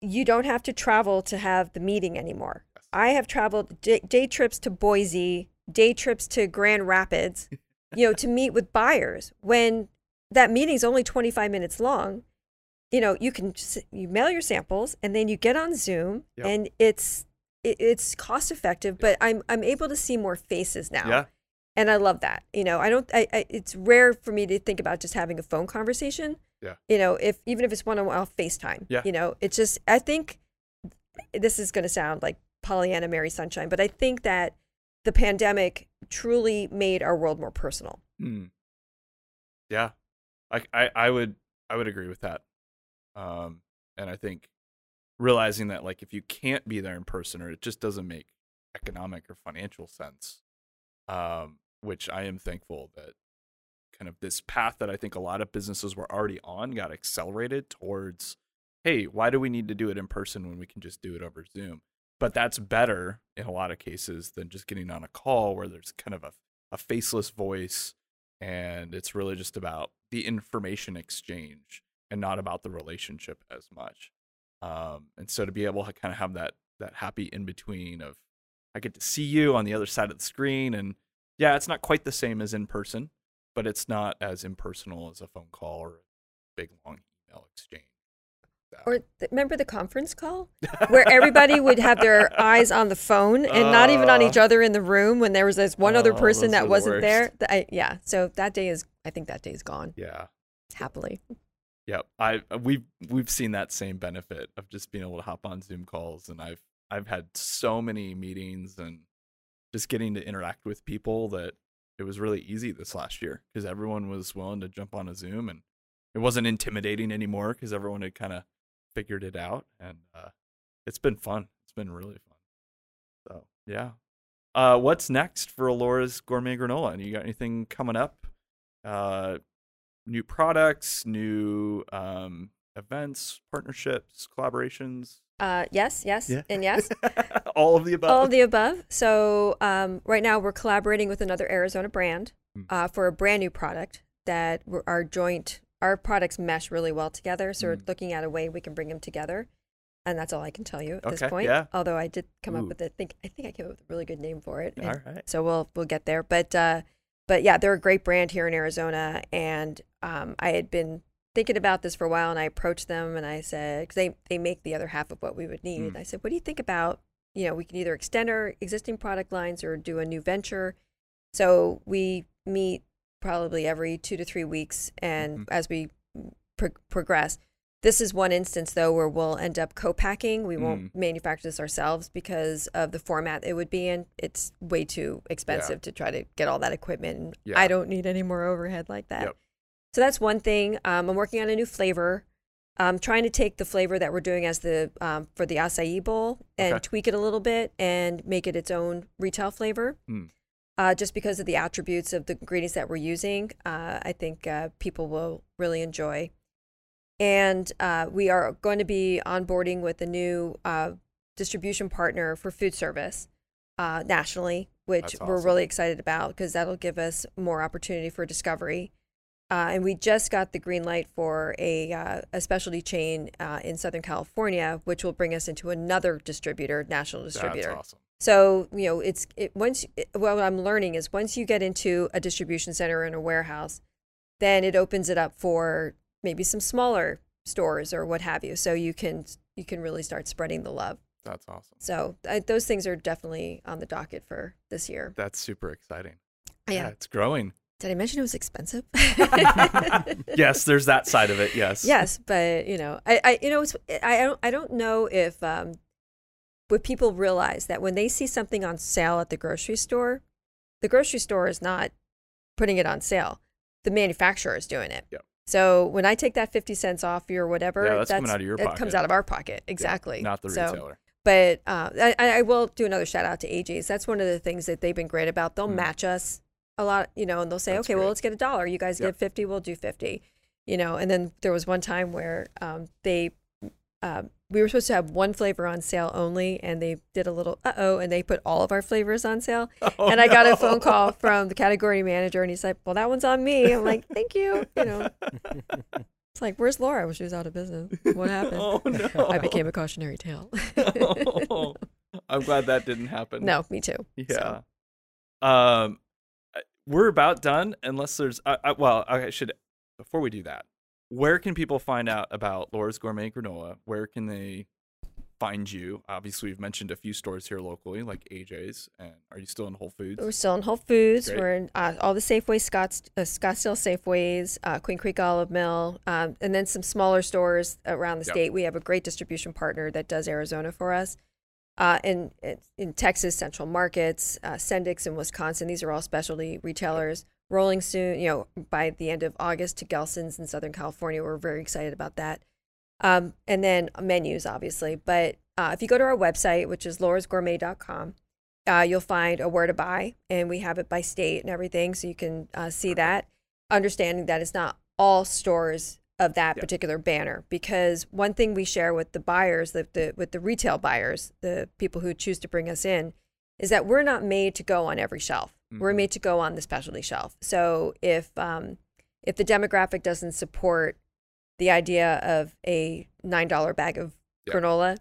you don't have to travel to have the meeting anymore. I have traveled day, day trips to Boise, day trips to Grand Rapids, you know, to meet with buyers. When that meeting's only 25 minutes long, you know, you can just, you mail your samples and then you get on Zoom Yep. and it's it, it's cost effective, but I'm I'm able to see more faces now. Yeah. And I love that. You know, I don't I, I it's rare for me to think about just having a phone conversation. Yeah. You know, if even if it's one on one FaceTime. Yeah. You know, it's just I think this is going to sound like Pollyanna Mary Sunshine, but I think that the pandemic truly made our world more personal. Mm. Yeah, I, I I would I would agree with that. Um, and I think realizing that like if you can't be there in person or it just doesn't make economic or financial sense, um, which I am thankful that kind of this path that I think a lot of businesses were already on got accelerated towards, hey, why do we need to do it in person when we can just do it over Zoom? But that's better in a lot of cases than just getting on a call where there's kind of a, a faceless voice and it's really just about the information exchange and not about the relationship as much. Um, and so to be able to kind of have that that happy in between of I get to see you on the other side of the screen and yeah, it's not quite the same as in person, but it's not as impersonal as a phone call or a big long email exchange. Or th- remember the conference call where everybody would have their eyes on the phone and not even on Uh, each other in the room when there was this one other Oh, person that wasn't there. worst. Th- I, yeah. So that day is I think that day is gone yeah. happily. Yep. I we've we've seen that same benefit of just being able to hop on Zoom calls and I've I've had so many meetings and just getting to interact with people that it was really easy this last year because everyone was willing to jump on a Zoom and it wasn't intimidating anymore because everyone had kind of figured it out and uh, it's been fun. It's been really fun. So yeah, Uh, what's next for Laura's Gourmet Granola? And you got anything coming up? Uh, new products, new um, events, partnerships, collaborations. Uh, yes, yes, and yes. All of the above. All of the above. So um, right now we're collaborating with another Arizona brand Hmm. uh, for a brand new product that our joint our products mesh really well together. So we're Mm. looking at a way we can bring them together, and that's all I can tell you at this point. yeah. Although I did come Ooh. up with a think I think I came up with a really good name for it. All right. So we'll we'll get there. But uh, but yeah, they're a great brand here in Arizona, and um, I had been thinking about this for a while, and I approached them and I said because they they make the other half of what we would need. Mm. I said, what do you think about you know we can either extend our existing product lines or do a new venture. So we meet probably every two to three weeks, and Mhm. as we pro- progress. This is one instance though where we'll end up co-packing. We won't manufacture this ourselves because of the format it would be in. It's way too expensive to try to get all that equipment. Yeah. I don't need any more overhead like that. Yep. So that's one thing. Um, I'm working on a new flavor. I'm trying to take the flavor that we're doing as the um, for the acai bowl and Okay. tweak it a little bit and make it its own retail flavor. Hmm. Uh, just because of the attributes of the ingredients that we're using, uh, I think uh, people will really enjoy. And uh, we are going to be onboarding with a new uh, distribution partner for food service uh, nationally, which That's we're really excited about because that'll give us more opportunity for discovery. Uh, and we just got the green light for a, uh, a specialty chain uh, in Southern California, which will bring us into another distributor, national distributor. That's awesome. So you know, it's it once. It, what I'm learning is once you get into a distribution center and a warehouse, then it opens it up for maybe some smaller stores or what have you. So you can you can really start spreading the love. That's awesome. So those things are definitely on the docket for this year. That's super exciting. Yeah. it's growing. Did I mention it was expensive? yes, there's that side of it. Yes. yes, but you know, I, I you know, it's, I I don't I don't know if um, would people realize that when they see something on sale at the grocery store, the grocery store is not putting it on sale. The manufacturer is doing it. Yep. So when I take that fifty cents off your whatever, Yeah, that's coming out of your it comes out of our pocket Yeah, exactly, not the So- retailer. but uh, I, I will do another shout out to AJ's. That's one of the things that they've been great about. They'll Mm. match us a lot, you know, and they'll say, That's okay, well, let's get a dollar. You guys Yep. get 50, we'll do 50, you know. And then there was one time where um, they, uh, we were supposed to have one flavor on sale only, and they did a little uh oh, and they put all of our flavors on sale. Oh, and I got no. a phone call from the category manager, and he's like, well, that one's on me. I'm like, thank you. You know, it's like, where's Laura? Well, she was out of business. What happened? Oh no! I became a cautionary tale. Oh, I'm glad that didn't happen. no, me too. Yeah. Um, I- we're about done unless there's. Uh, uh, well, I should. Before we do that, where can people find out about Laura's Gourmet Granola? Where can they find you? Obviously, we've mentioned a few stores here locally, like AJ's. And are you still in Whole Foods? We're still in Whole Foods. Great. We're in uh, all the Safeway, Scotts, uh, Scottsdale Safeways, uh, Queen Creek Olive Mill, um, and then some smaller stores around the Yep. state. We have a great distribution partner that does Arizona for us. Uh, in, in Texas, Central Markets, uh, Sendik's in Wisconsin. These are all specialty retailers. Rolling soon, you know, by the end of August to Gelson's in Southern California. We're very excited about that. Um, and then menus, obviously. But uh, if you go to our website, which is laurasgourmet.com, uh, you'll find a where to buy, and we have it by state and everything, so you can uh, see that. Understanding that it's not all stores of that particular banner, because one thing we share with the buyers, the, the with the retail buyers, the people who choose to bring us in, is that we're not made to go on every shelf. We're Mhm. made to go on the specialty shelf. So if um, if the demographic doesn't support the idea of a nine dollar bag of granola,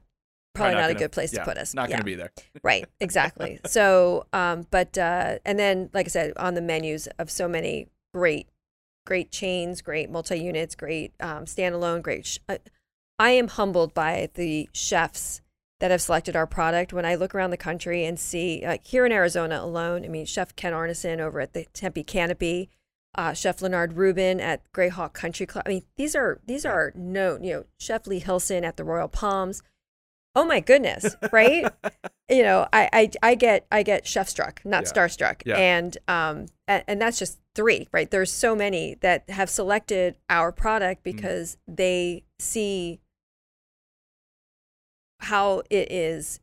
probably not, a gonna- good place yeah, to put us. Not Yeah going to be there. right exactly so um but uh and then like i said on the menus of so many great great chains great multi-units great um standalone great sh- I, I am humbled by the chefs that have selected our product. When i look around the country and see like here in arizona alone i mean chef ken arneson over at the tempe canopy uh, chef leonard rubin at grayhawk country club. I mean these are these are known you know chef lee hillson at the royal palms oh my goodness right you know, I, I I get I get chef struck, not Yeah. starstruck, Yeah. and um and, and that's just three, right? There's so many that have selected our product Mm-hmm. because they see how it is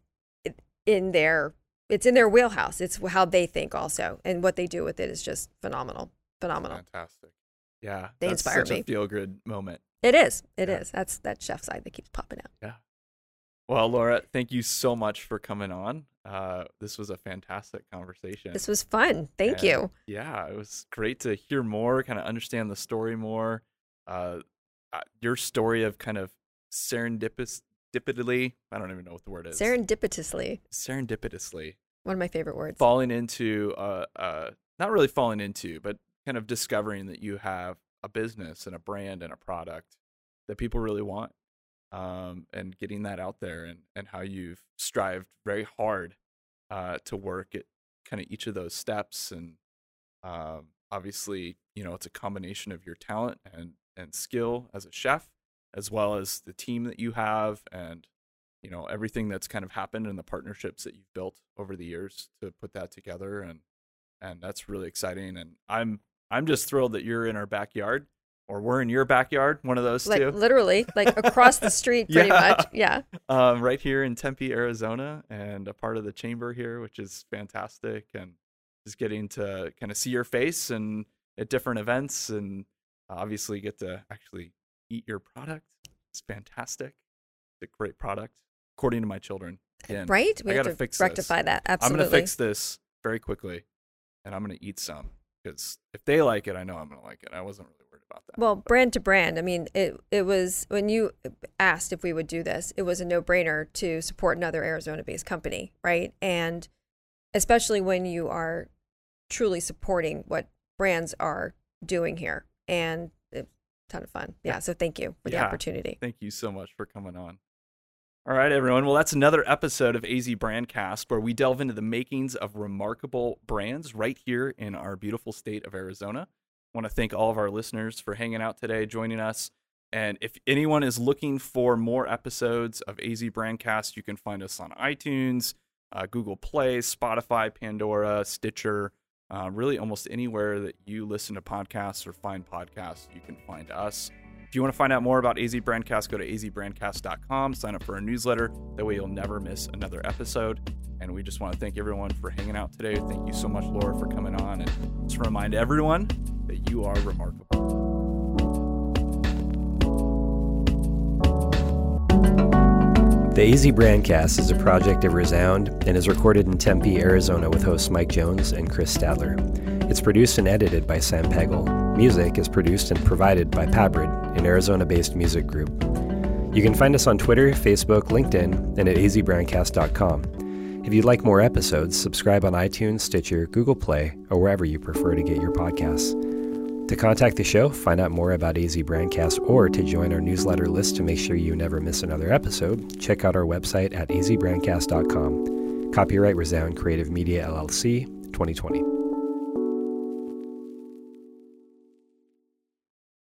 in their it's in their wheelhouse. It's how they think also, and what they do with it is just phenomenal, phenomenal. Fantastic. Yeah, They that's inspire such me. feel good moment. It is. It is. Yeah. That's that chef side that keeps popping out. Well, Laura, thank you so much for coming on. Uh, this was a fantastic conversation. This was fun. Thank And, you. Yeah, it was great to hear more, kind of understand the story more. Uh, uh, your story of kind of serendipitously, I don't even know what the word is. Serendipitously, serendipitously one of my favorite words. falling into, uh, uh, not really falling into, but kind of discovering that you have a business and a brand and a product that people really want. Um, and getting that out there and, and how you've strived very hard uh, to work at kind of each of those steps. And um, obviously, you know, it's a combination of your talent and, and skill as a chef, as well as the team that you have and, you know, everything that's kind of happened and the partnerships that you've built over the years to put that together. And, and that's really exciting. And I'm, I'm just thrilled that you're in our backyard or we're in your backyard, one of those like two literally, like across the street, pretty Yeah. much. Yeah. um, right here in Tempe, Arizona, and a part of the chamber here, which is fantastic. And just getting to kind of see your face and at different events, and obviously get to actually eat your product. It's fantastic. It's a great product, according to my children. Again, Right. We I got to fix rectify this. that. Absolutely. I'm gonna fix this very quickly, and I'm gonna eat some because if they like it, I know I'm gonna like it. I wasn't really about that. Well, brand to brand. I mean, it it was when you asked if we would do this, it was a no brainer to support another Arizona based company, right? And especially when you are truly supporting what brands are doing here, and a ton of fun. Yeah. So thank you for the opportunity. Thank you so much for coming on. All right, everyone. Well, that's another episode of AZ Brandcast where we delve into the makings of remarkable brands right here in our beautiful state of Arizona. Want to thank all of our listeners for hanging out today, joining us. And if anyone is looking for more episodes of AZ Brandcast, you can find us on iTunes, uh, Google Play, Spotify, Pandora, Stitcher, uh, really almost anywhere that you listen to podcasts or find podcasts, you can find us. If you want to find out more about AZ Brandcast, go to azbrandcast.com, sign up for our newsletter. That way you'll never miss another episode. And we just want to thank everyone for hanging out today. Thank you so much, Laura, for coming on. And just remind everyone that you are remarkable. The AZ Brandcast is a project of Resound and is recorded in Tempe, Arizona with hosts Mike Jones and Chris Stadler. It's produced and edited by Sam Pegel. Music is produced and provided by Pabrid, an Arizona based music group. You can find us on Twitter, Facebook, LinkedIn, and at azbrandcast.com. If you'd like more episodes, subscribe on iTunes, Stitcher, Google Play, or wherever you prefer to get your podcasts. To contact the show, find out more about AZ Brandcast, or to join our newsletter list to make sure you never miss another episode, check out our website at azbrandcast.com. Copyright Resound Creative Media LLC 2020.